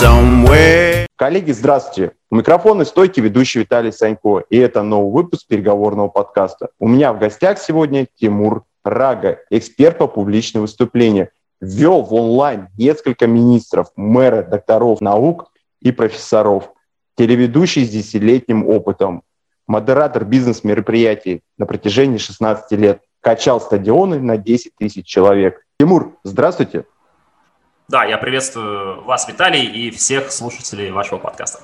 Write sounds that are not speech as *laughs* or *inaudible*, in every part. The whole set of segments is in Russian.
somewhere. Коллеги, здравствуйте. У микрофона стойки ведущий Виталий Санько. И это новый выпуск переговорного подкаста. У меня в гостях сегодня Тимур Рага, эксперт по публичным выступлениям. Ввел в онлайн несколько министров, мэра, докторов наук и профессоров. Телеведущий с десятилетним опытом. Модератор бизнес-мероприятий на протяжении 16 лет. Качал стадионы на 10 тысяч человек. Тимур, здравствуйте. Да, я приветствую вас, Виталий, и всех слушателей вашего подкаста.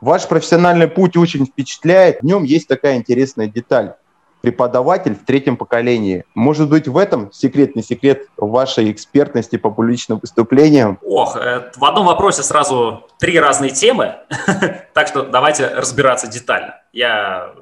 Ваш профессиональный путь очень впечатляет. В нем есть такая интересная деталь. Преподаватель в третьем поколении. Может быть, в этом секрет, не секрет вашей экспертности по публичным выступлениям? Ох, э, в одном вопросе сразу три разные темы, *laughs* так что давайте разбираться детально. Я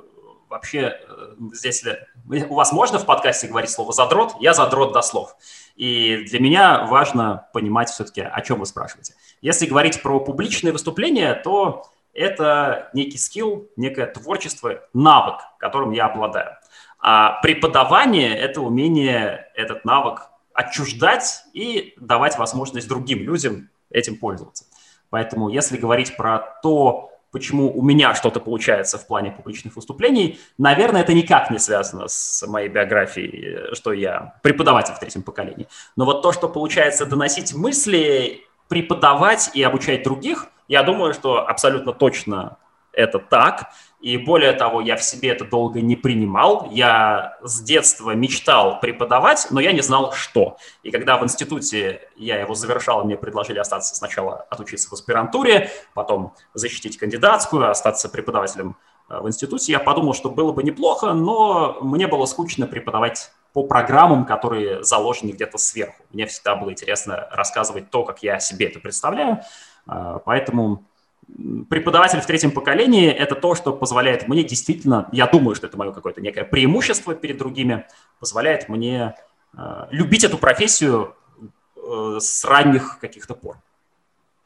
вообще э, здесь... У вас можно в подкасте говорить слово «задрот»? Я задрот до слов. И для меня важно понимать все-таки, о чем вы спрашиваете. Если говорить про публичные выступления, то это некий скилл, некое творчество, навык, которым я обладаю. А преподавание – это умение этот навык отчуждать и давать возможность другим людям этим пользоваться. Поэтому если говорить про то, почему у меня что-то получается в плане публичных выступлений, наверное, это никак не связано с моей биографией, что я преподаватель в третьем поколении. Но вот то, что получается доносить мысли, преподавать и обучать других, я думаю, что абсолютно точно это так. И более того, я в себе это долго не принимал. Я с детства мечтал преподавать, но я не знал, что. И когда в институте я его завершал, мне предложили остаться сначала отучиться в аспирантуре, потом защитить кандидатскую, остаться преподавателем э, в институте, я подумал, что было бы неплохо, но мне было скучно преподавать по программам, которые заложены где-то сверху. Мне всегда было интересно рассказывать то, как я себе это представляю. Э, поэтому преподаватель в третьем поколении – это то, что позволяет мне действительно, я думаю, что это мое какое-то некое преимущество перед другими, позволяет мне э, любить эту профессию э, с ранних каких-то пор.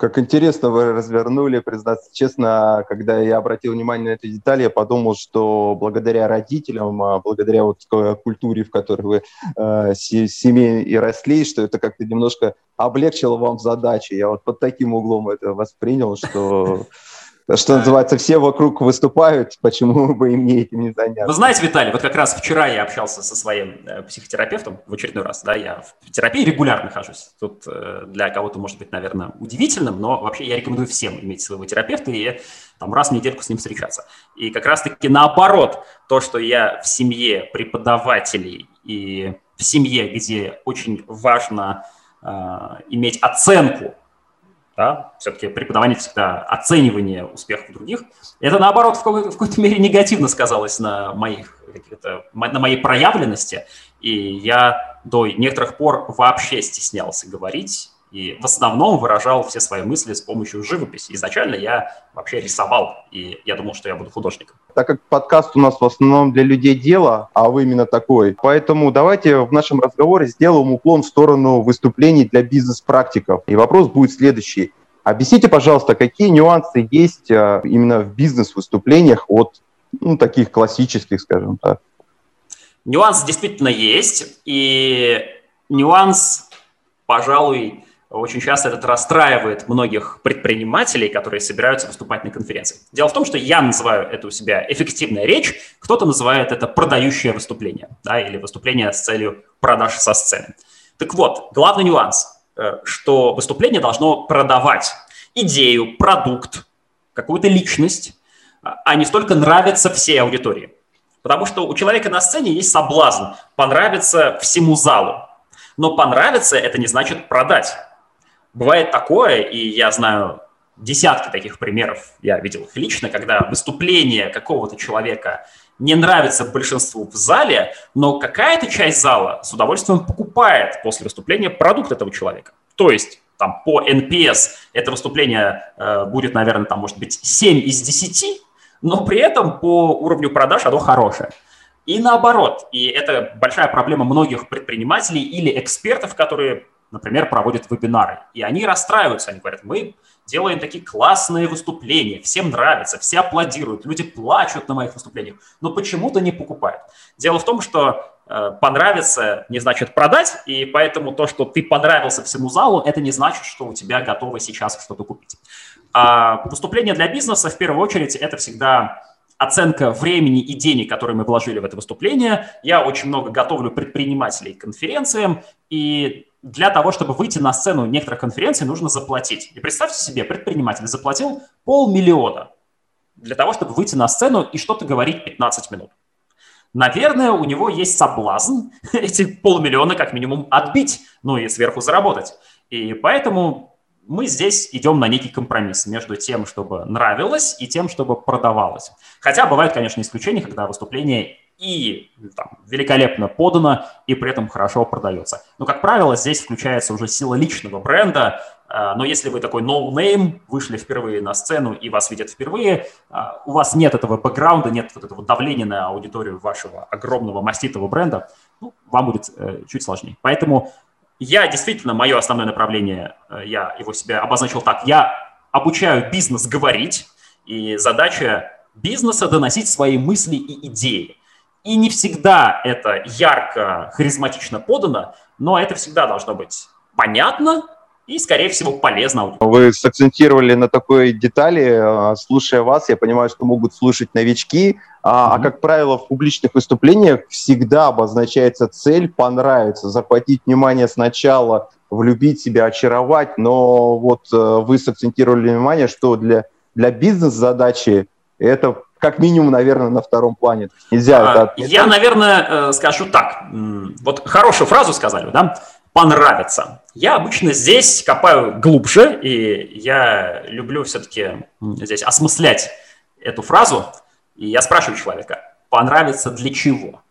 Как интересно вы развернули, признаться честно, когда я обратил внимание на эти детали, я подумал, что благодаря родителям, а благодаря вот культуре, в которой вы э, семье и росли, что это как-то немножко облегчило вам задачи. Я вот под таким углом это воспринял, что что называется, все вокруг выступают, почему *laughs* бы им не этим не заняться. Вы знаете, Виталий, вот как раз вчера я общался со своим э, психотерапевтом в очередной раз, да, я в терапии регулярно хожусь. Тут э, для кого-то может быть, наверное, удивительным, но вообще я рекомендую всем иметь своего терапевта и там раз в недельку с ним встречаться. И как раз-таки наоборот, то, что я в семье преподавателей и в семье, где очень важно э, иметь оценку да, все-таки преподавание всегда оценивание успехов других. Это, наоборот, в какой-то, в какой-то мере негативно сказалось на, моих, на моей проявленности, и я до некоторых пор вообще стеснялся говорить и в основном выражал все свои мысли с помощью живописи. Изначально я вообще рисовал, и я думал, что я буду художником. Так как подкаст у нас в основном для людей дела, а вы именно такой, поэтому давайте в нашем разговоре сделаем уклон в сторону выступлений для бизнес-практиков. И вопрос будет следующий. Объясните, пожалуйста, какие нюансы есть а, именно в бизнес-выступлениях от ну, таких классических, скажем так? Нюанс действительно есть, и нюанс, пожалуй, очень часто это расстраивает многих предпринимателей, которые собираются выступать на конференции. Дело в том, что я называю это у себя эффективная речь, кто-то называет это продающее выступление, да, или выступление с целью продаж со сцены. Так вот, главный нюанс, э, что выступление должно продавать идею, продукт, какую-то личность, а не столько нравиться всей аудитории. Потому что у человека на сцене есть соблазн понравиться всему залу. Но понравиться – это не значит продать. Бывает такое, и я знаю десятки таких примеров, я видел их лично, когда выступление какого-то человека не нравится большинству в зале, но какая-то часть зала с удовольствием покупает после выступления продукт этого человека. То есть там по NPS это выступление э, будет, наверное, там может быть 7 из 10, но при этом по уровню продаж оно хорошее. И наоборот, и это большая проблема многих предпринимателей или экспертов, которые например, проводят вебинары. И они расстраиваются, они говорят, мы делаем такие классные выступления, всем нравится, все аплодируют, люди плачут на моих выступлениях, но почему-то не покупают. Дело в том, что э, понравится не значит продать, и поэтому то, что ты понравился всему залу, это не значит, что у тебя готово сейчас что-то купить. А выступление для бизнеса, в первую очередь, это всегда оценка времени и денег, которые мы вложили в это выступление. Я очень много готовлю предпринимателей к конференциям, и для того, чтобы выйти на сцену некоторых конференций, нужно заплатить. И представьте себе, предприниматель заплатил полмиллиона для того, чтобы выйти на сцену и что-то говорить 15 минут. Наверное, у него есть соблазн *laughs* эти полмиллиона как минимум отбить, ну и сверху заработать. И поэтому мы здесь идем на некий компромисс между тем, чтобы нравилось, и тем, чтобы продавалось. Хотя бывают, конечно, исключения, когда выступление и там, великолепно подано, и при этом хорошо продается. Но, как правило, здесь включается уже сила личного бренда, а, но если вы такой no-name, вышли впервые на сцену и вас видят впервые, а, у вас нет этого бэкграунда, нет вот этого давления на аудиторию вашего огромного маститого бренда, ну, вам будет э, чуть сложнее. Поэтому я действительно, мое основное направление, э, я его себе обозначил так, я обучаю бизнес говорить, и задача бизнеса доносить свои мысли и идеи. И не всегда это ярко, харизматично подано, но это всегда должно быть понятно и, скорее всего, полезно. Вы сакцентировали на такой детали. Э, слушая вас, я понимаю, что могут слушать новички, mm-hmm. а, как правило, в публичных выступлениях всегда обозначается цель понравиться, захватить внимание сначала, влюбить себя, очаровать, но вот э, вы сакцентировали внимание, что для, для бизнес-задачи это как минимум, наверное, на втором плане. Нельзя а, это отметать. Я, наверное, э, скажу так. Вот хорошую фразу сказали, да? Понравится. Я обычно здесь копаю глубже, и я люблю все-таки здесь осмыслять эту фразу. И я спрашиваю человека, понравится для чего?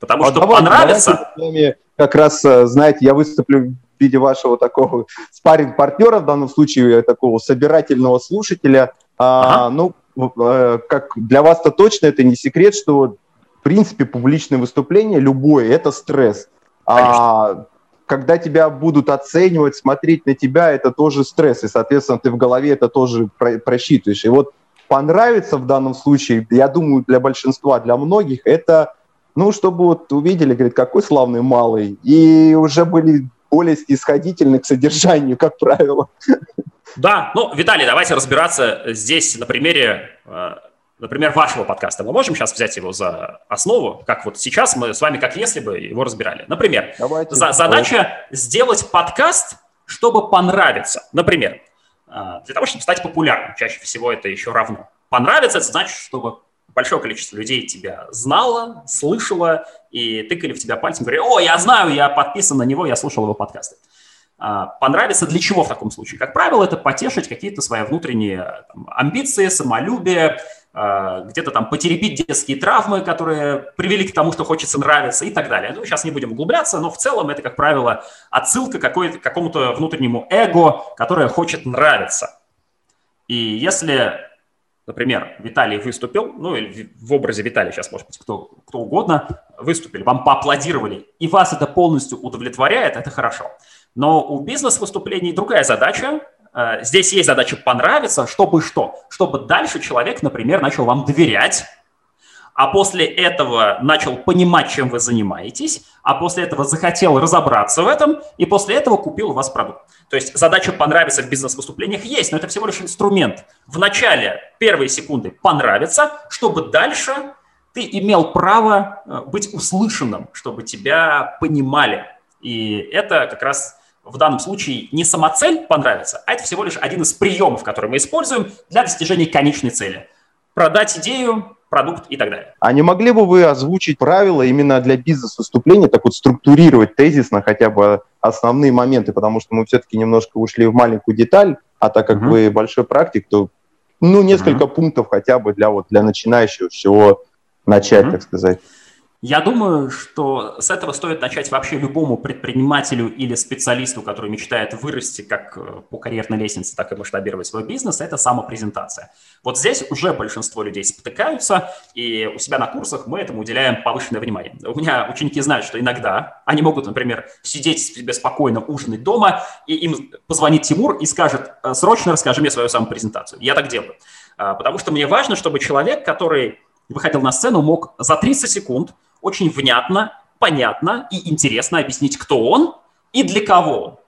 Потому а что давайте, понравится... Давайте как раз, э, знаете, я выступлю в виде вашего такого спарринг-партнера, в данном случае такого собирательного слушателя. А, ага. А, ну, Э, как для вас-то точно это не секрет, что в принципе публичное выступление любое это стресс. А когда тебя будут оценивать, смотреть на тебя, это тоже стресс, и, соответственно, ты в голове это тоже про- просчитываешь. И вот понравится в данном случае, я думаю, для большинства, для многих, это, ну, чтобы вот увидели, говорит, какой славный малый, и уже были более снисходительны к содержанию, как правило. Да, ну, Виталий, давайте разбираться здесь на примере, э, например, вашего подкаста. Мы можем сейчас взять его за основу, как вот сейчас мы с вами, как если бы, его разбирали. Например, давайте, за, задача давайте. сделать подкаст, чтобы понравиться. Например, э, для того, чтобы стать популярным, чаще всего это еще равно. Понравится, это значит, чтобы большое количество людей тебя знало, слышало, и тыкали в тебя пальцем, говорили, о, я знаю, я подписан на него, я слушал его подкасты. А, понравится для чего в таком случае? Как правило, это потешить какие-то свои внутренние там, амбиции, самолюбие, а, где-то там потерепить детские травмы, которые привели к тому, что хочется нравиться и так далее. Ну, сейчас не будем углубляться, но в целом это, как правило, отсылка к какому-то внутреннему эго, которое хочет нравиться. И если, например, Виталий выступил, ну или в образе Виталия сейчас, может быть, кто, кто угодно, выступили, вам поаплодировали, и вас это полностью удовлетворяет, это хорошо. Но у бизнес-выступлений другая задача. Э, здесь есть задача понравиться, чтобы что? Чтобы дальше человек, например, начал вам доверять, а после этого начал понимать, чем вы занимаетесь, а после этого захотел разобраться в этом, и после этого купил у вас продукт. То есть задача понравиться в бизнес-выступлениях есть, но это всего лишь инструмент. В начале первые секунды понравится, чтобы дальше ты имел право э, быть услышанным, чтобы тебя понимали. И это как раз в данном случае не самоцель понравится, а это всего лишь один из приемов, который мы используем для достижения конечной цели. Продать идею, продукт и так далее. А не могли бы вы озвучить правила именно для бизнес-выступления, так вот структурировать тезисно хотя бы основные моменты, потому что мы все-таки немножко ушли в маленькую деталь, а так как uh-huh. вы большой практик, то ну несколько uh-huh. пунктов хотя бы для вот для начинающего всего начать, uh-huh. так сказать. Я думаю, что с этого стоит начать вообще любому предпринимателю или специалисту, который мечтает вырасти как э, по карьерной лестнице, так и масштабировать свой бизнес, это самопрезентация. Вот здесь уже большинство людей спотыкаются, и у себя на курсах мы этому уделяем повышенное внимание. У меня ученики знают, что иногда они могут, например, сидеть себе спокойно, ужинать дома, и им позвонит Тимур и скажет, «Э, срочно расскажи мне свою самопрезентацию. Я так делаю. А, потому что мне важно, чтобы человек, который выходил на сцену, мог за 30 секунд очень внятно, понятно и интересно объяснить, кто он и для кого он.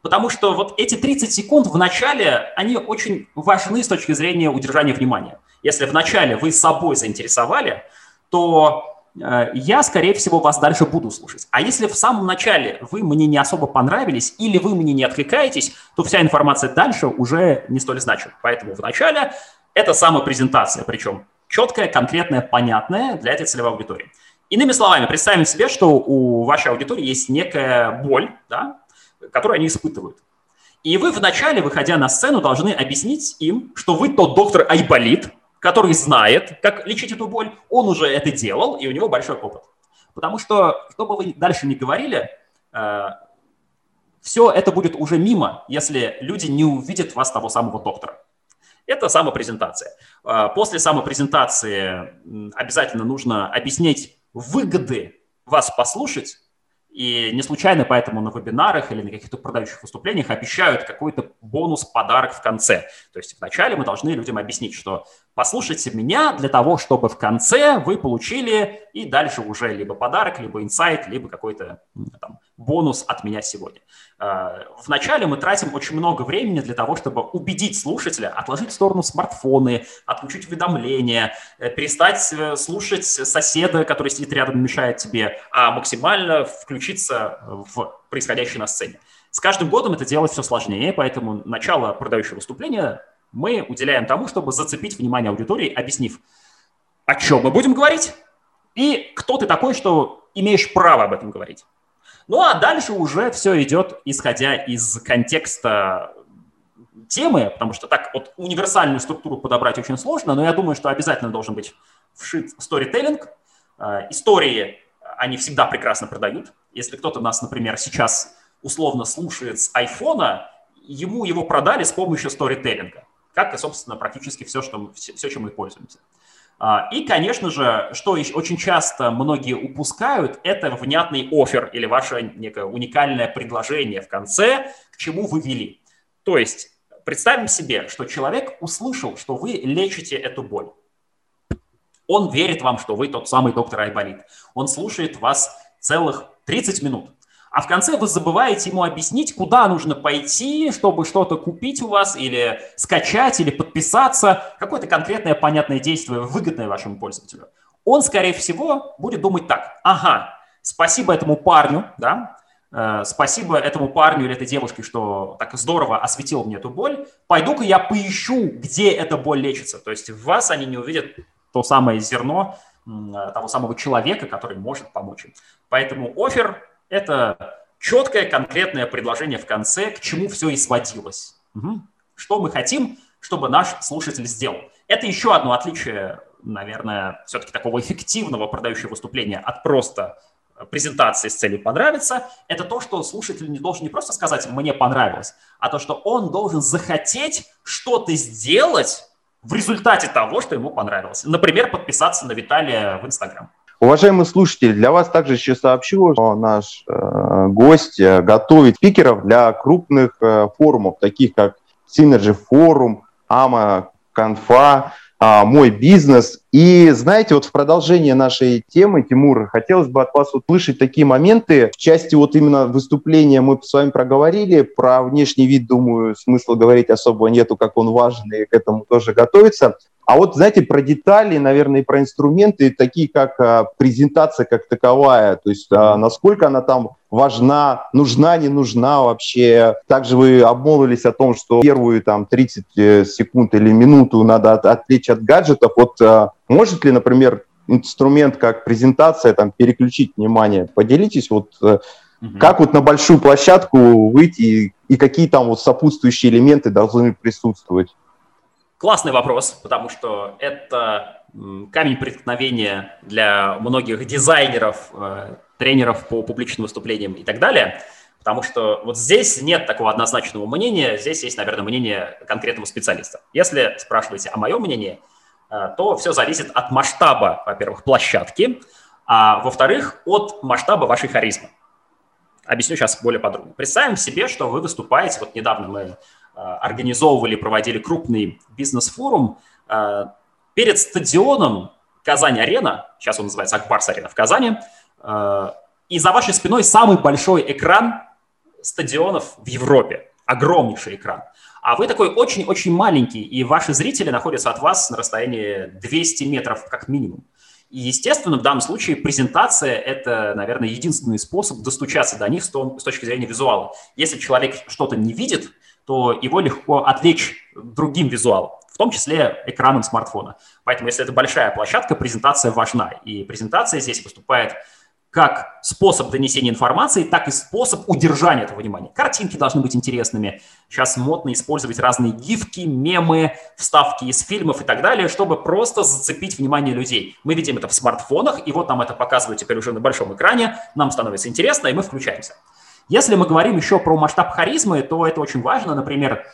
Потому что вот эти 30 секунд в начале, они очень важны с точки зрения удержания внимания. Если в начале вы собой заинтересовали, то э, я, скорее всего, вас дальше буду слушать. А если в самом начале вы мне не особо понравились или вы мне не откликаетесь, то вся информация дальше уже не столь значима. Поэтому в начале это самопрезентация, причем четкая, конкретная, понятная для этой целевой аудитории. Иными словами, представим себе, что у вашей аудитории есть некая боль, да, которую они испытывают. И вы вначале, выходя на сцену, должны объяснить им, что вы тот доктор Айболит, который знает, как лечить эту боль, он уже это делал, и у него большой опыт. Потому что, что бы вы дальше не говорили, э, все это будет уже мимо, если люди не увидят вас того самого доктора. Это самопрезентация. Э, после самопрезентации обязательно нужно объяснить выгоды вас послушать, и не случайно поэтому на вебинарах или на каких-то продающих выступлениях обещают какой-то бонус, подарок в конце. То есть вначале мы должны людям объяснить, что послушайте меня для того, чтобы в конце вы получили и дальше уже либо подарок, либо инсайт, либо какой-то там, бонус от меня сегодня. Э, вначале мы тратим очень много времени для того, чтобы убедить слушателя отложить в сторону смартфоны, отключить уведомления, э, перестать э, слушать соседа, который сидит рядом и мешает тебе, а максимально включиться в происходящее на сцене. С каждым годом это делать все сложнее, поэтому начало продающего выступления мы уделяем тому, чтобы зацепить внимание аудитории, объяснив, о чем мы будем говорить и кто ты такой, что имеешь право об этом говорить. Ну а дальше уже все идет, исходя из контекста темы, потому что так вот универсальную структуру подобрать очень сложно, но я думаю, что обязательно должен быть вшит сторителлинг. Э, истории, они всегда прекрасно продают. Если кто-то нас, например, сейчас условно слушает с айфона, ему его продали с помощью сторителлинга, как и, собственно, практически все, что, все, чем мы пользуемся. А, и, конечно же, что очень часто многие упускают, это внятный офер или ваше некое уникальное предложение в конце, к чему вы вели. То есть представим себе, что человек услышал, что вы лечите эту боль. Он верит вам, что вы тот самый доктор Айболит. Он слушает вас целых 30 минут. А в конце вы забываете ему объяснить, куда нужно пойти, чтобы что-то купить у вас, или скачать, или подписаться, какое-то конкретное понятное действие, выгодное вашему пользователю. Он, скорее всего, будет думать так, ага, спасибо этому парню, да, э, спасибо этому парню или этой девушке, что так здорово осветил мне эту боль, пойду-ка я поищу, где эта боль лечится. То есть в вас они не увидят то самое зерно того самого человека, который может помочь им. Поэтому офер это четкое, конкретное предложение в конце, к чему все и сводилось. Угу. Что мы хотим, чтобы наш слушатель сделал. Это еще одно отличие, наверное, все-таки такого эффективного продающего выступления от просто презентации с целью понравиться, это то, что слушатель не должен не просто сказать «мне понравилось», а то, что он должен захотеть что-то сделать в результате того, что ему понравилось. Например, подписаться на Виталия в Инстаграм. Уважаемые слушатели, для вас также еще сообщу, что наш э, гость э, готовит спикеров для крупных э, форумов, таких как Synergy Forum, AMA, Конфа, э, Мой бизнес. И знаете, вот в продолжение нашей темы, Тимур, хотелось бы от вас услышать такие моменты. В части вот именно выступления мы с вами проговорили, про внешний вид, думаю, смысла говорить особо нету, как он важен, и к этому тоже готовится. А вот, знаете, про детали, наверное, и про инструменты, такие как а, презентация как таковая, то есть а, насколько она там важна, нужна, не нужна вообще. Также вы обмолвились о том, что первую там 30 э, секунд или минуту надо от, отвлечь от гаджетов. Вот а, может ли, например, инструмент как презентация там переключить внимание? Поделитесь вот угу. как вот на большую площадку выйти и, и какие там вот сопутствующие элементы должны присутствовать? Классный вопрос, потому что это камень преткновения для многих дизайнеров, э, тренеров по публичным выступлениям и так далее. Потому что вот здесь нет такого однозначного мнения, здесь есть, наверное, мнение конкретного специалиста. Если спрашиваете о моем мнении, э, то все зависит от масштаба, во-первых, площадки, а во-вторых, от масштаба вашей харизмы. Объясню сейчас более подробно. Представим себе, что вы выступаете, вот недавно мы организовывали, проводили крупный бизнес-форум э, перед стадионом Казань-Арена, сейчас он называется Акбарс-Арена в Казани, э, и за вашей спиной самый большой экран стадионов в Европе. Огромнейший экран. А вы такой очень-очень маленький, и ваши зрители находятся от вас на расстоянии 200 метров как минимум. И, естественно, в данном случае презентация – это, наверное, единственный способ достучаться до них с, с точки зрения визуала. Если человек что-то не видит, то его легко отвлечь другим визуалом, в том числе экраном смартфона. Поэтому, если это большая площадка, презентация важна. И презентация здесь выступает как способ донесения информации, так и способ удержания этого внимания. Картинки должны быть интересными. Сейчас модно использовать разные гифки, мемы, вставки из фильмов и так далее, чтобы просто зацепить внимание людей. Мы видим это в смартфонах, и вот нам это показывают теперь уже на большом экране, нам становится интересно, и мы включаемся. Если мы говорим еще про масштаб харизмы, то это очень важно. Например,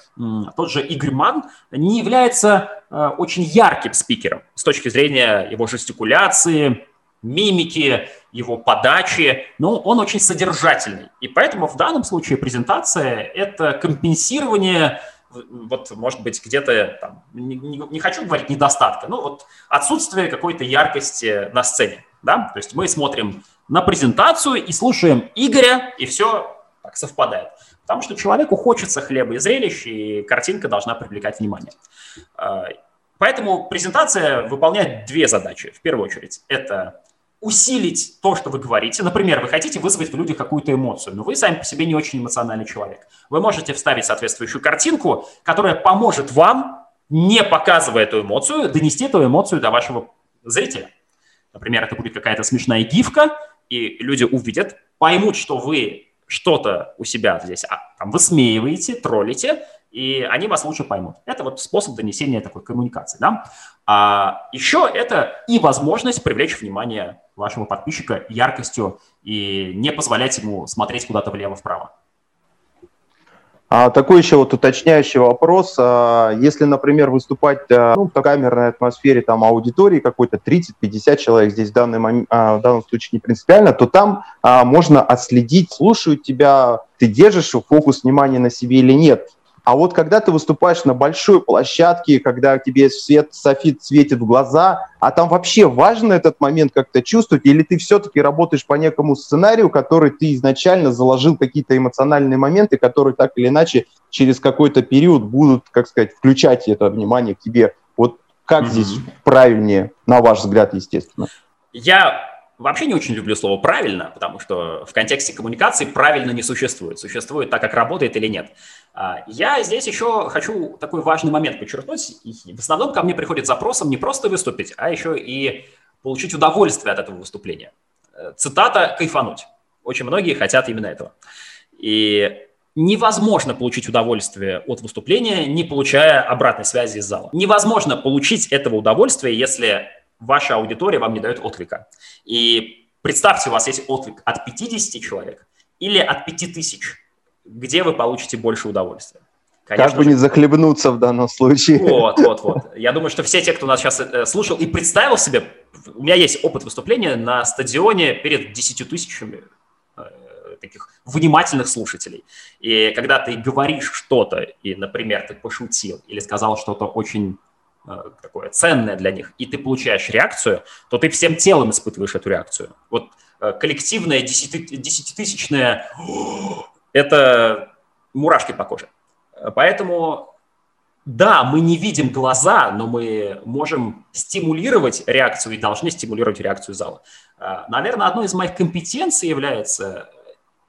тот же Игорь Ман не является э, очень ярким спикером с точки зрения его жестикуляции, мимики, его подачи, но он очень содержательный. И поэтому в данном случае презентация – это компенсирование вот, может быть, где-то, там, не, не, хочу говорить недостатка, но вот отсутствие какой-то яркости на сцене, да, то есть мы смотрим на презентацию и слушаем Игоря, и все так совпадает. Потому что человеку хочется хлеба и зрелищ, и картинка должна привлекать внимание. А, поэтому презентация выполняет две задачи. В первую очередь, это усилить то, что вы говорите. Например, вы хотите вызвать в людях какую-то эмоцию, но вы сами по себе не очень эмоциональный человек. Вы можете вставить соответствующую картинку, которая поможет вам, не показывая эту эмоцию, донести эту эмоцию до вашего зрителя. Например, это будет какая-то смешная гифка, и люди увидят, поймут, что вы что-то у себя здесь а, там, высмеиваете, троллите, и они вас лучше поймут. Это вот способ донесения такой коммуникации. Да? А еще это и возможность привлечь внимание вашего подписчика яркостью и не позволять ему смотреть куда-то влево-вправо. А такой еще вот уточняющий вопрос. А, если, например, выступать а, ну, в камерной атмосфере там, аудитории какой-то 30-50 человек, здесь в, данный момент, а, в данном случае не принципиально, то там можно отследить, слушают тебя, ты держишь фокус внимания на себе или нет. А вот когда ты выступаешь на большой площадке, когда тебе свет, софит светит в глаза, а там вообще важно этот момент как-то чувствовать, или ты все-таки работаешь по некому сценарию, который ты изначально заложил какие-то эмоциональные моменты, которые так или иначе через какой-то период будут, как сказать, включать это внимание к тебе. Вот как mm-hmm. здесь правильнее, на ваш взгляд, естественно? Я Вообще не очень люблю слово «правильно», потому что в контексте коммуникации правильно не существует. Существует так, как работает или нет. А, я здесь еще хочу такой важный момент подчеркнуть. В основном ко мне приходит запросом не просто выступить, а еще и получить удовольствие от этого выступления. Э, цитата «кайфануть». Очень многие хотят именно этого. И невозможно получить удовольствие от выступления, не получая обратной связи из зала. Невозможно получить этого удовольствия, если ваша аудитория вам не дает отклика. И представьте, у вас есть отклик от 50 человек или от 5000. Где вы получите больше удовольствия? Конечно как бы же. не захлебнуться в данном случае. Вот, вот, вот. Я думаю, что все те, кто нас сейчас э, слушал и представил себе, у меня есть опыт выступления на стадионе перед 10 тысячами э, таких внимательных слушателей. И когда ты говоришь что-то, и, например, ты пошутил или сказал что-то очень Э, такое ценное для них, и ты получаешь реакцию, то ты всем телом испытываешь эту реакцию. Вот коллективная десятитысячная – это мурашки по коже. Поэтому, да, мы не видим глаза, но мы можем стимулировать реакцию и должны стимулировать реакцию зала. Э, наверное, одной из моих компетенций является,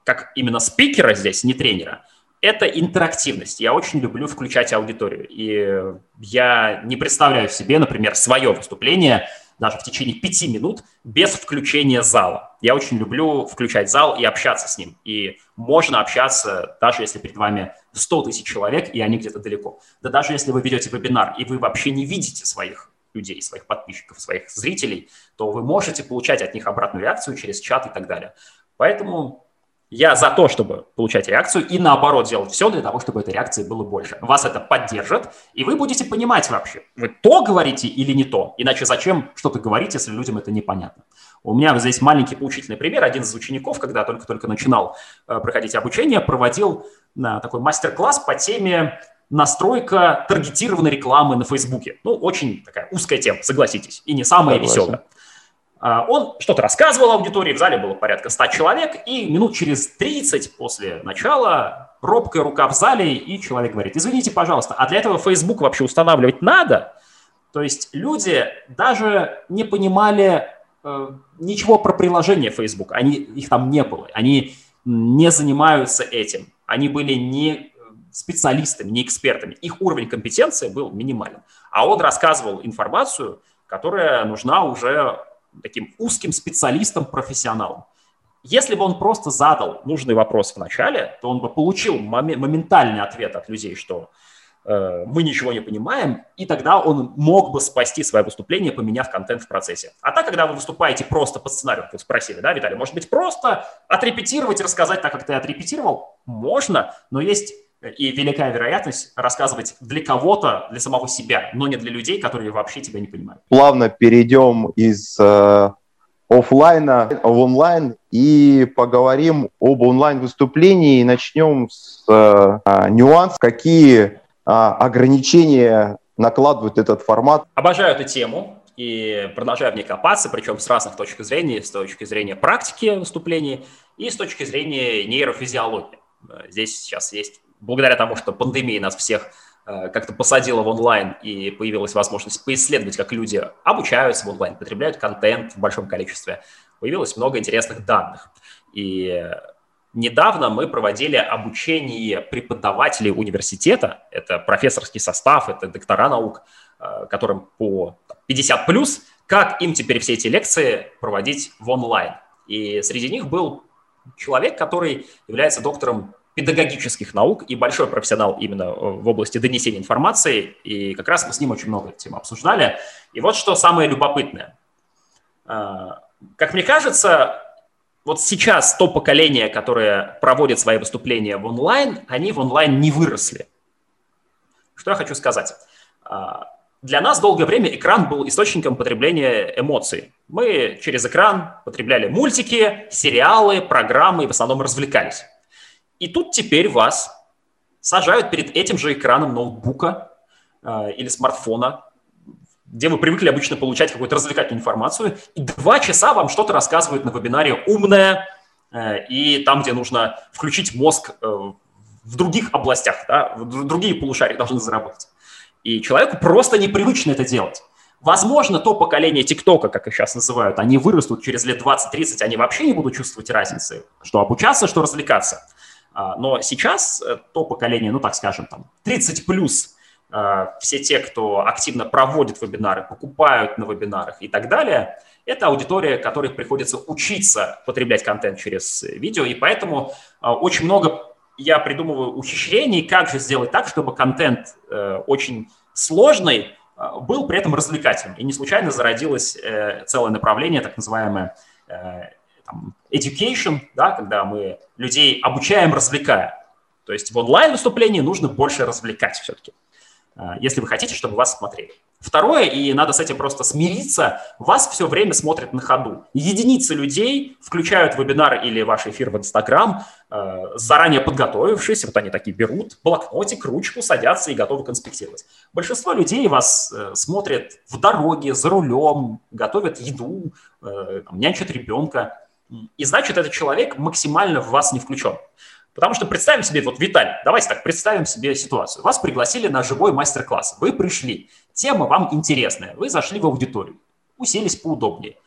как именно спикера здесь, не тренера – это интерактивность. Я очень люблю включать аудиторию. И я не представляю себе, например, свое выступление даже в течение пяти минут без включения зала. Я очень люблю включать зал и общаться с ним. И можно общаться, даже если перед вами 100 тысяч человек, и они где-то далеко. Да даже если вы ведете вебинар, и вы вообще не видите своих людей, своих подписчиков, своих зрителей, то вы можете получать от них обратную реакцию через чат и так далее. Поэтому я за то, чтобы получать реакцию, и наоборот делать все для того, чтобы этой реакции было больше. Вас это поддержит, и вы будете понимать вообще, вы то говорите или не то. Иначе зачем что-то говорить, если людям это непонятно. У меня здесь маленький поучительный пример. Один из учеников, когда только-только начинал э, проходить обучение, проводил э, такой мастер-класс по теме настройка таргетированной рекламы на Фейсбуке. Ну, очень такая узкая тема, согласитесь, и не самая Согласен. веселая. А, он что-то рассказывал аудитории, в зале было порядка 100 человек, и минут через 30 после начала робкая рука в зале, и человек говорит, извините, пожалуйста, а для этого Facebook вообще устанавливать надо? То есть люди даже не понимали ничего про приложение Facebook, они, их там не было, они не занимаются этим, они были не специалистами, не экспертами, их уровень компетенции был минимален. А он рассказывал информацию, которая нужна уже таким узким специалистом, профессионалом. Если бы он просто задал нужный вопрос в начале, то он бы получил моментальный ответ от людей, что э, мы ничего не понимаем, и тогда он мог бы спасти свое выступление, поменяв контент в процессе. А так, когда вы выступаете просто по сценарию, вы спросили, да, Виталий, может быть, просто отрепетировать и рассказать так, как ты отрепетировал? Можно, но есть и великая вероятность рассказывать для кого-то, для самого себя, но не для людей, которые вообще тебя не понимают. Плавно перейдем из э, офлайна в онлайн и поговорим об онлайн-выступлении и начнем с э, а, нюанс, какие э, ограничения накладывает этот формат. Обожаю эту тему и продолжаю в ней копаться, причем с разных точек зрения, с точки зрения практики выступлений и с точки зрения нейрофизиологии. Здесь сейчас есть благодаря тому, что пандемия нас всех э, как-то посадила в онлайн и появилась возможность поисследовать, как люди обучаются в онлайн, потребляют контент в большом количестве, появилось много интересных данных. И недавно мы проводили обучение преподавателей университета, это профессорский состав, это доктора наук, э, которым по 50 плюс, как им теперь все эти лекции проводить в онлайн. И среди них был человек, который является доктором педагогических наук и большой профессионал именно э, в области донесения информации, и как раз мы с ним очень много тем обсуждали. И вот что самое любопытное. А, как мне кажется, вот сейчас то поколение, которое проводит свои выступления в онлайн, они в онлайн не выросли. Что я хочу сказать? А, для нас долгое время экран был источником потребления эмоций. Мы через экран потребляли мультики, сериалы, программы и в основном развлекались. И тут теперь вас сажают перед этим же экраном ноутбука э, или смартфона, где вы привыкли обычно получать какую-то развлекательную информацию, и два часа вам что-то рассказывают на вебинаре умное, э, и там, где нужно включить мозг э, в других областях, да, другие полушария должны заработать. И человеку просто непривычно это делать. Возможно, то поколение ТикТока, как их сейчас называют, они вырастут через лет 20-30, они вообще не будут чувствовать разницы, что обучаться, что развлекаться. А, но сейчас э, то поколение, ну так скажем, там 30 плюс, все те, кто активно проводит вебинары, покупают на вебинарах и так далее, это аудитория, которой приходится учиться потреблять контент через видео, и поэтому э, очень много я придумываю ухищрений, как же сделать так, чтобы контент очень сложный был при этом развлекательным. И не случайно зародилось целое направление, так называемое education, да, когда мы людей обучаем, развлекая. То есть в онлайн-выступлении нужно больше развлекать все-таки, если вы хотите, чтобы вас смотрели. Второе, и надо с этим просто смириться, вас все время смотрят на ходу. Единицы людей включают вебинар или ваш эфир в Инстаграм, а, заранее подготовившись, вот они такие берут блокнотик, ручку, садятся и готовы конспектировать. Большинство людей вас э, смотрят в дороге, за рулем, готовят еду, э, нянчат ребенка. И значит, этот человек максимально в вас не включен. Потому что представим себе, вот Виталий, давайте так, представим себе ситуацию. Вас пригласили на живой мастер-класс, вы пришли, тема вам интересная, вы зашли в аудиторию, уселись поудобнее,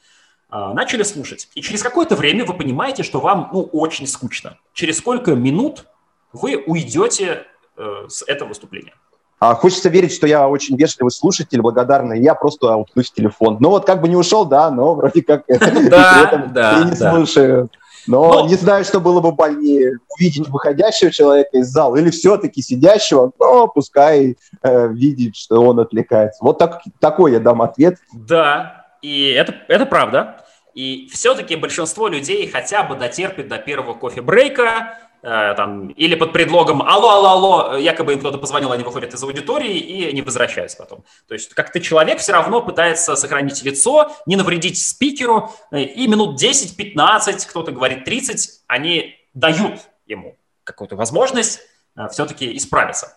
а, начали слушать. И через какое-то время вы понимаете, что вам ну, очень скучно. Через сколько минут вы уйдете э, с этого выступления? А хочется верить, что я очень вежливый слушатель, благодарный, я просто уткнусь в телефон. Ну вот как бы не ушел, да, но вроде как *laughs* да, да, не слушаю. Но, но не знаю, что было бы больнее, увидеть выходящего человека из зала или все-таки сидящего, но пускай э, видит, что он отвлекается. Вот так, такой я дам ответ. Да, и это, это правда. И все-таки большинство людей хотя бы дотерпит до первого кофе-брейка, там, или под предлогом «алло, алло, алло», якобы им кто-то позвонил, они выходят из аудитории и не возвращаются потом. То есть как-то человек все равно пытается сохранить лицо, не навредить спикеру, э, и минут 10-15, кто-то говорит 30, они дают ему какую-то возможность э, все-таки исправиться.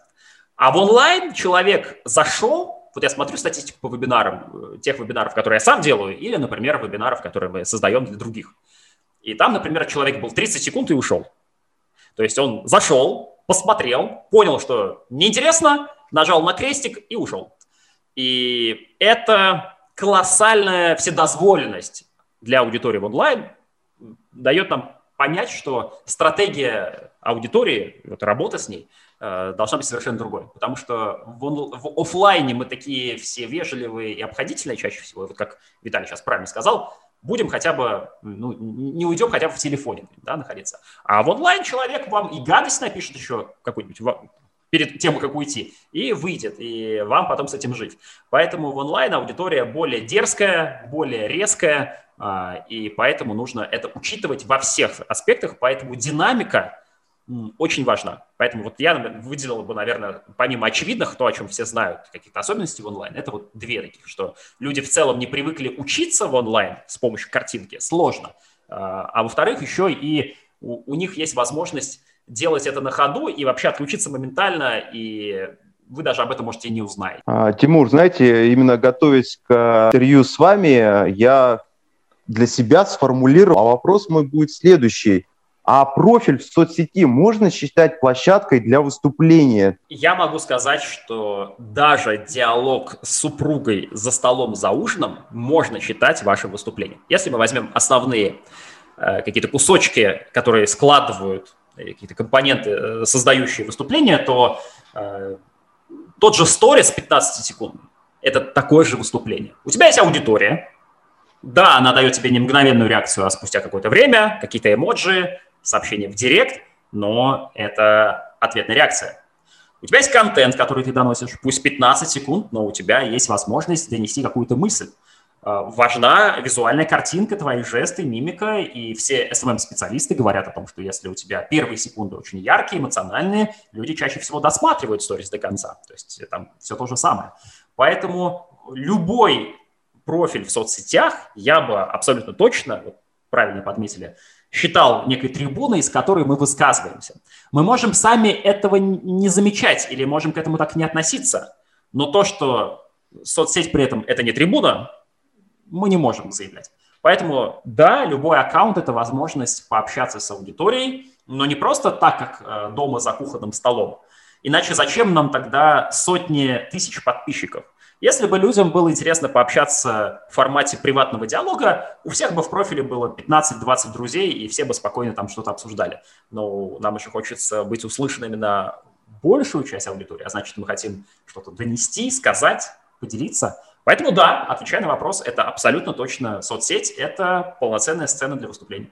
А в онлайн человек зашел, вот я смотрю статистику по вебинарам, э, тех вебинаров, которые я сам делаю, или, например, вебинаров, которые мы создаем для других. И там, например, человек был 30 секунд и ушел. То есть он зашел, посмотрел, понял, что неинтересно, нажал на крестик и ушел. И это колоссальная вседозволенность для аудитории в онлайн дает нам понять, что стратегия аудитории, вот работа с ней, э, должна быть совершенно другой. Потому что в, в офлайне мы такие все вежливые и обходительные чаще всего, вот как Виталий сейчас правильно сказал, будем хотя бы, ну, не уйдем хотя бы в телефоне да, находиться. А в онлайн человек вам и гадость напишет еще какую-нибудь перед тем, как уйти, и выйдет, и вам потом с этим жить. Поэтому в онлайн аудитория более дерзкая, более резкая, а, и поэтому нужно это учитывать во всех аспектах, поэтому динамика очень важна. Поэтому вот я выделил бы, наверное, помимо очевидных, то, о чем все знают, каких-то особенностей в онлайн, это вот две таких, что люди в целом не привыкли учиться в онлайн с помощью картинки, сложно. А, а во-вторых, еще и у, у них есть возможность делать это на ходу и вообще отключиться моментально, и вы даже об этом можете не узнать. А, Тимур, знаете, именно готовясь к интервью с вами, я для себя сформулировал, а вопрос мой будет следующий. А профиль в соцсети можно считать площадкой для выступления? Я могу сказать, что даже диалог с супругой за столом за ужином можно считать вашим выступлением. Если мы возьмем основные э, какие-то кусочки, которые складывают э, какие-то компоненты, э, создающие выступление, то э, тот же сторис 15 секунд – это такое же выступление. У тебя есть аудитория, да, она дает тебе не мгновенную реакцию, а спустя какое-то время, какие-то эмоджи, сообщение в директ, но это ответная реакция. У тебя есть контент, который ты доносишь, пусть 15 секунд, но у тебя есть возможность донести какую-то мысль. А, важна визуальная картинка, твои жесты, мимика, и все SMM-специалисты говорят о том, что если у тебя первые секунды очень яркие, эмоциональные, люди чаще всего досматривают сторис до конца. То есть там все то же самое. Поэтому любой профиль в соцсетях я бы абсолютно точно, правильно подметили, считал некой трибуной, из которой мы высказываемся. Мы можем сами этого не замечать или можем к этому так не относиться, но то, что соцсеть при этом это не трибуна, мы не можем заявлять. Поэтому, да, любой аккаунт – это возможность пообщаться с аудиторией, но не просто так, как э, дома за кухонным столом. Иначе зачем нам тогда сотни тысяч подписчиков? Если бы людям было интересно пообщаться в формате приватного диалога, у всех бы в профиле было 15-20 друзей, и все бы спокойно там что-то обсуждали. Но нам еще хочется быть услышанными на большую часть аудитории, а значит, мы хотим что-то донести, сказать, поделиться. Поэтому да, отвечая на вопрос, это абсолютно точно соцсеть, это полноценная сцена для выступления.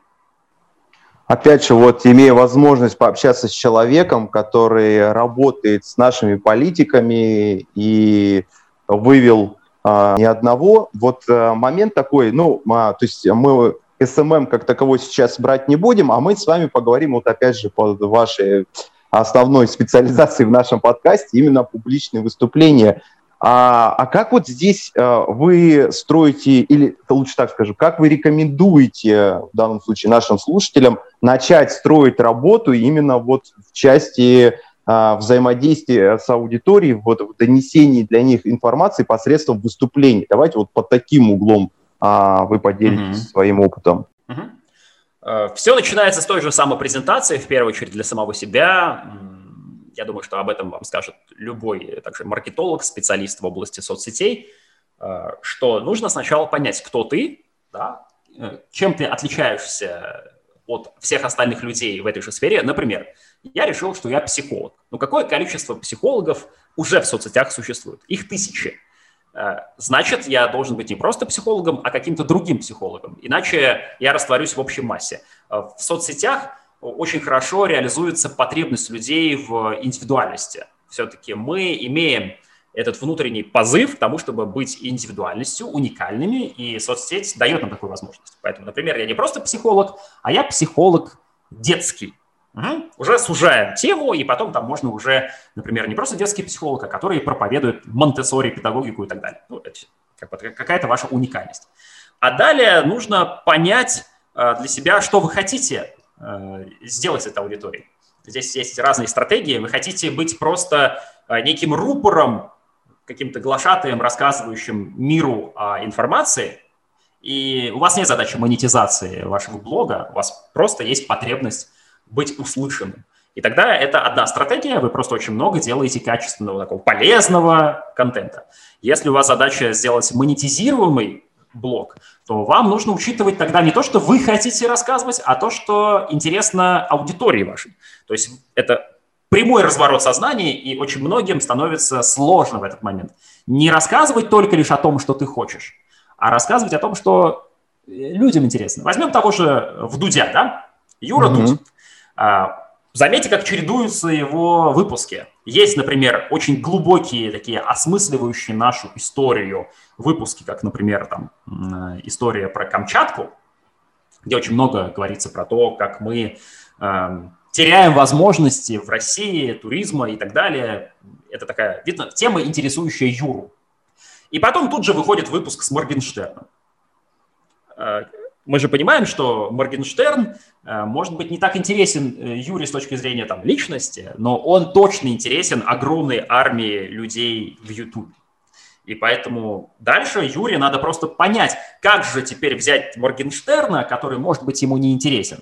Опять же, вот имея возможность пообщаться с человеком, который работает с нашими политиками и вывел а, ни одного. Вот а, момент такой, ну, а, то есть мы SMM как таковой сейчас брать не будем, а мы с вами поговорим вот опять же по вашей основной специализации в нашем подкасте, именно публичные выступления. А, а как вот здесь а, вы строите, или лучше так скажу, как вы рекомендуете в данном случае нашим слушателям начать строить работу именно вот в части а, взаимодействие с аудиторией, вот в донесении для них информации посредством выступлений. Давайте вот под таким углом а, вы поделитесь mm-hmm. своим опытом. Mm-hmm. Все начинается с той же самой презентации, в первую очередь для самого себя. Я думаю, что об этом вам скажет любой также маркетолог, специалист в области соцсетей, а, что нужно сначала понять, кто ты, да, э, чем ты отличаешься от всех остальных людей в этой же сфере. Например, я решил, что я психолог. Ну, какое количество психологов уже в соцсетях существует? Их тысячи. Э, значит, я должен быть не просто психологом, а каким-то другим психологом. Иначе я растворюсь в общей массе. Э, в соцсетях очень хорошо реализуется потребность людей в индивидуальности. Все-таки мы имеем этот внутренний позыв к тому, чтобы быть индивидуальностью, уникальными, и соцсеть дает нам такую возможность. Поэтому, например, я не просто психолог, а я психолог детский. Угу. Уже сужаем тему, и потом там можно уже, например, не просто детский психолог, а который проповедует монтессори, педагогику и так далее. Ну, как бы, какая-то ваша уникальность. А далее нужно понять э, для себя, что вы хотите э, сделать с этой аудиторией. Здесь есть разные стратегии. Вы хотите быть просто э, неким рупором каким-то глашатаем, рассказывающим миру о информации, и у вас нет задачи монетизации вашего блога, у вас просто есть потребность быть услышанным. И тогда это одна стратегия, вы просто очень много делаете качественного, такого полезного контента. Если у вас задача сделать монетизируемый блог, то вам нужно учитывать тогда не то, что вы хотите рассказывать, а то, что интересно аудитории вашей. То есть это прямой разворот сознания, и очень многим становится сложно в этот момент. Не рассказывать только лишь о том, что ты хочешь, а рассказывать о том, что людям интересно. Возьмем того же Вдудя, да? Юра mm-hmm. Дудь. А, Заметьте, как чередуются его выпуски. Есть, например, очень глубокие такие осмысливающие нашу историю выпуски, как, например, там, история про Камчатку, где очень много говорится про то, как мы э, теряем возможности в России, туризма и так далее. Это такая, видно, тема, интересующая Юру. И потом тут же выходит выпуск с Моргенштерном э, мы же понимаем, что Моргенштерн э, может быть не так интересен э, Юре с точки зрения там, личности, но он точно интересен огромной армии людей в YouTube. И поэтому дальше Юре надо просто понять, как же теперь взять Моргенштерна, который, может быть, ему не интересен,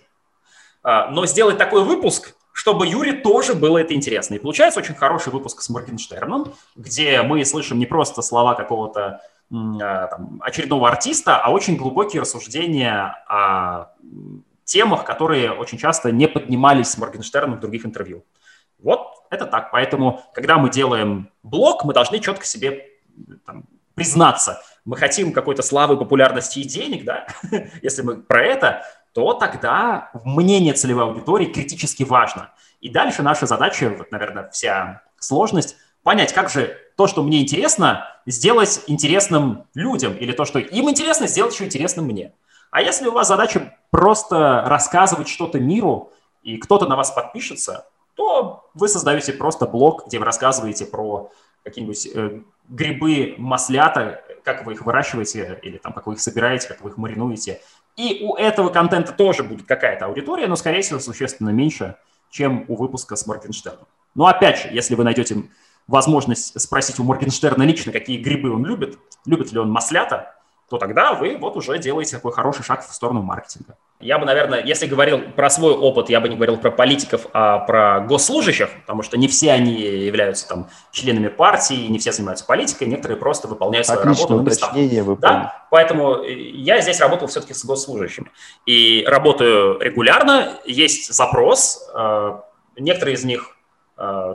э, но сделать такой выпуск, чтобы Юре тоже было это интересно. И получается очень хороший выпуск с Моргенштерном, где мы слышим не просто слова какого-то там, очередного артиста, а очень глубокие рассуждения о темах, которые очень часто не поднимались с Моргенштерном в других интервью. Вот это так. Поэтому, когда мы делаем блог, мы должны четко себе там, признаться. Мы хотим какой-то славы, популярности и денег, да? *laughs* Если мы про это, то тогда мнение целевой аудитории критически важно. И дальше наша задача, вот, наверное, вся сложность, понять, как же то, что мне интересно, сделать интересным людям, или то, что им интересно, сделать еще интересным мне. А если у вас задача просто рассказывать что-то миру, и кто-то на вас подпишется, то вы создаете просто блог, где вы рассказываете про какие-нибудь э, грибы, маслята, как вы их выращиваете, или там, как вы их собираете, как вы их маринуете. И у этого контента тоже будет какая-то аудитория, но, скорее всего, существенно меньше, чем у выпуска с Моргенштерном. Но опять же, если вы найдете возможность спросить у Моргенштерна лично, какие грибы он любит, любит ли он маслята, то тогда вы вот уже делаете такой хороший шаг в сторону маркетинга. Я бы, наверное, если говорил про свой опыт, я бы не говорил про политиков, а про госслужащих, потому что не все они являются там членами партии, не все занимаются политикой, некоторые просто выполняют свою Отлично, работу. уточнение вы да, поэтому я здесь работал все-таки с госслужащими. И работаю регулярно, есть запрос, э, некоторые из них Э,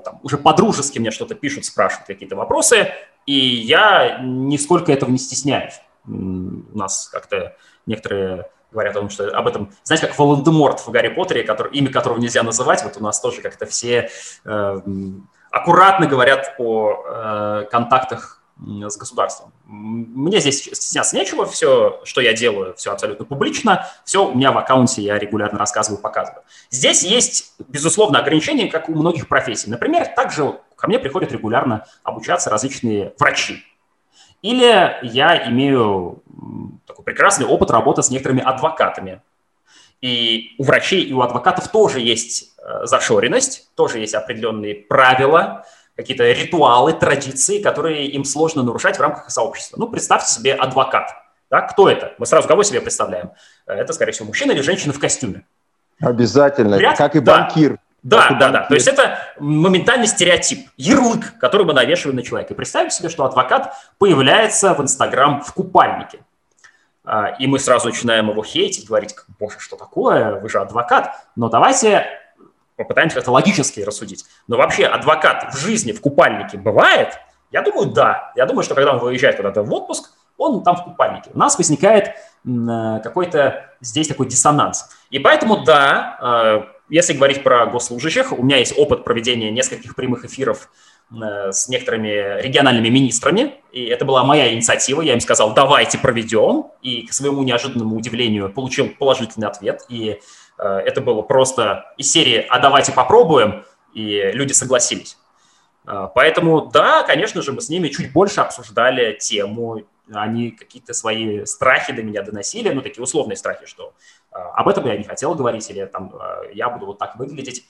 там, уже по-дружески мне что-то пишут, спрашивают какие-то вопросы, и я нисколько этого не стесняюсь. У нас как-то некоторые говорят о том, что об этом, знаете, как Волан-де-Морт в Гарри Поттере, который, имя которого нельзя называть, вот у нас тоже как-то все э, аккуратно говорят о э, контактах с государством. Мне здесь стесняться нечего, все, что я делаю, все абсолютно публично, все у меня в аккаунте, я регулярно рассказываю, показываю. Здесь есть, безусловно, ограничения, как у многих профессий. Например, также ко мне приходят регулярно обучаться различные врачи. Или я имею такой прекрасный опыт работы с некоторыми адвокатами. И у врачей и у адвокатов тоже есть э, зашоренность, тоже есть определенные правила, какие-то ритуалы, традиции, которые им сложно нарушать в рамках сообщества. Ну, представьте себе адвокат. Да? Кто это? Мы сразу кого себе представляем? Это, скорее всего, мужчина или женщина в костюме. Обязательно, Вряд... как и банкир. Да, да, да, да. То есть это моментальный стереотип, ярлык, который мы навешиваем на человека. И представим себе, что адвокат появляется в Инстаграм в купальнике. А, и мы сразу начинаем его хейтить, говорить, боже, что такое, вы же адвокат. Но давайте попытаемся как-то логически рассудить. Но вообще адвокат в жизни в купальнике бывает? Я думаю, да. Я думаю, что когда он выезжает куда-то в отпуск, он там в купальнике. У нас возникает э, какой-то здесь такой диссонанс. И поэтому, да, э, если говорить про госслужащих, у меня есть опыт проведения нескольких прямых эфиров э, с некоторыми региональными министрами, и это была моя инициатива, я им сказал, давайте проведем, и к своему неожиданному удивлению получил положительный ответ, и это было просто из серии «А давайте попробуем», и люди согласились. Э, поэтому, да, конечно же, мы с ними чуть больше обсуждали тему, они какие-то свои страхи до меня доносили, ну, такие условные страхи, что э, об этом я не хотел говорить, или там я буду вот так выглядеть.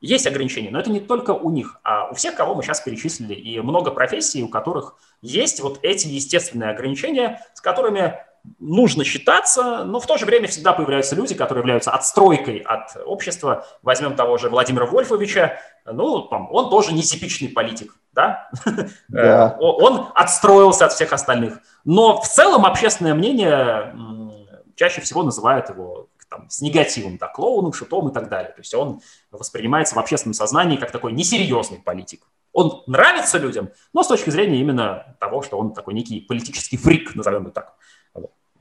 есть ограничения, но это не только у них, а у всех, кого мы сейчас перечислили, и много профессий, у которых есть вот эти естественные ограничения, с которыми нужно считаться, но в то же время всегда появляются люди, которые являются отстройкой от общества. Возьмем того же Владимира Вольфовича, ну, там, он тоже не типичный политик, да? *laughs* да. Он отстроился от всех остальных. Но в целом общественное мнение чаще всего называет его там, с негативом, да, клоуном, шутом и так далее. То есть он воспринимается в общественном сознании как такой несерьезный политик. Он нравится людям, но с точки зрения именно того, что он такой некий политический фрик, назовем его так.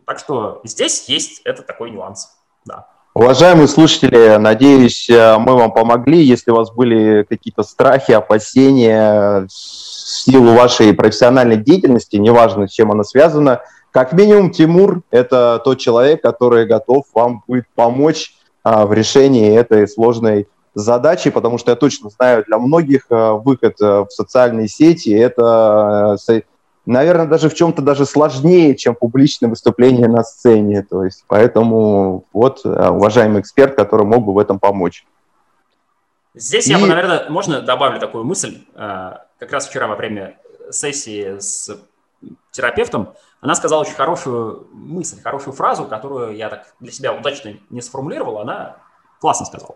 Так что здесь есть это такой нюанс. Да. Уважаемые слушатели, надеюсь, э, мы вам помогли. Если у вас были какие-то страхи, опасения в силу вашей профессиональной деятельности, неважно, с чем она связана, как минимум Тимур – это тот человек, который готов вам будет помочь а, в решении этой сложной задачи, потому что я точно знаю, для многих а, выход а, в социальные сети – это наверное, даже в чем-то даже сложнее, чем публичное выступление на сцене. То есть, поэтому вот э, уважаемый эксперт, который мог бы в этом помочь. Здесь И... я бы, наверное, можно добавлю такую мысль. Э, как раз вчера во время сессии с терапевтом она сказала очень хорошую мысль, хорошую фразу, которую я так для себя удачно не сформулировал, она классно сказала.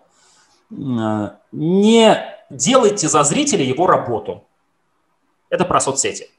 Э, не делайте за зрителя его работу. Это про соцсети.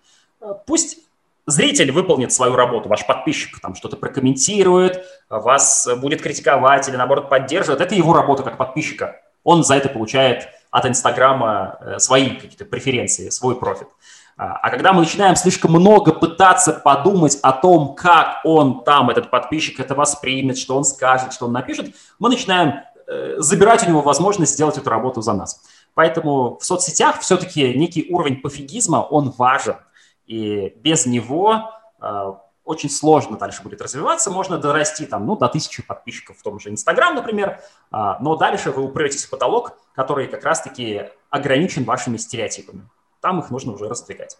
Пусть зритель выполнит свою работу, ваш подписчик там что-то прокомментирует, вас будет критиковать или, наоборот, поддерживает. Это его работа как подписчика. Он за это получает от Инстаграма э, свои какие-то преференции, свой профит. А, а когда мы начинаем слишком много пытаться подумать о том, как он там, этот подписчик, это воспримет, что он скажет, что он напишет, мы начинаем э, забирать у него возможность сделать эту работу за нас. Поэтому в соцсетях все-таки некий уровень пофигизма, он важен – и без него э, очень сложно дальше будет развиваться. Можно дорасти там, ну, до тысячи подписчиков в том же Инстаграм, например, э, но дальше вы упретесь в потолок, который как раз-таки ограничен вашими стереотипами. Там их нужно уже раздвигать.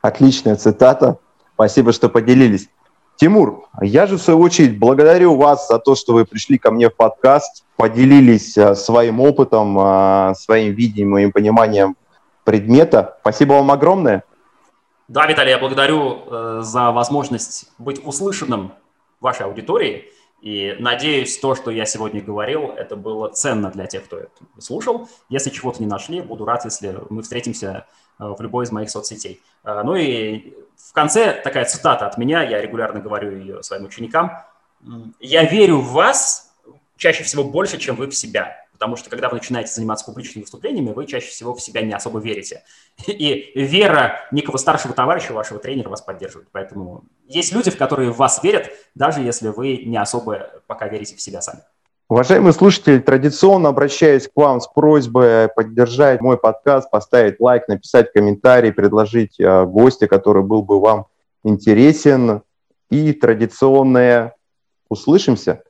Отличная цитата. Спасибо, что поделились. Тимур, я же в свою очередь благодарю вас за то, что вы пришли ко мне в подкаст, поделились а, своим опытом, а, своим видением, моим пониманием предмета. Спасибо вам огромное. Да, Виталий, я благодарю э, за возможность быть услышанным вашей аудитории. И надеюсь, то, что я сегодня говорил, это было ценно для тех, кто это слушал. Если чего-то не нашли, буду рад, если мы встретимся э, в любой из моих соцсетей. Э, ну и в конце такая цитата от меня, я регулярно говорю ее своим ученикам. «Я верю в вас чаще всего больше, чем вы в себя». Потому что когда вы начинаете заниматься публичными выступлениями, вы чаще всего в себя не особо верите. И вера некого старшего товарища, вашего тренера вас поддерживает. Поэтому есть люди, в которые в вас верят, даже если вы не особо пока верите в себя сами. Уважаемые слушатели, традиционно обращаюсь к вам с просьбой поддержать мой подкаст, поставить лайк, написать комментарий, предложить э, гостя, который был бы вам интересен. И традиционное «Услышимся!»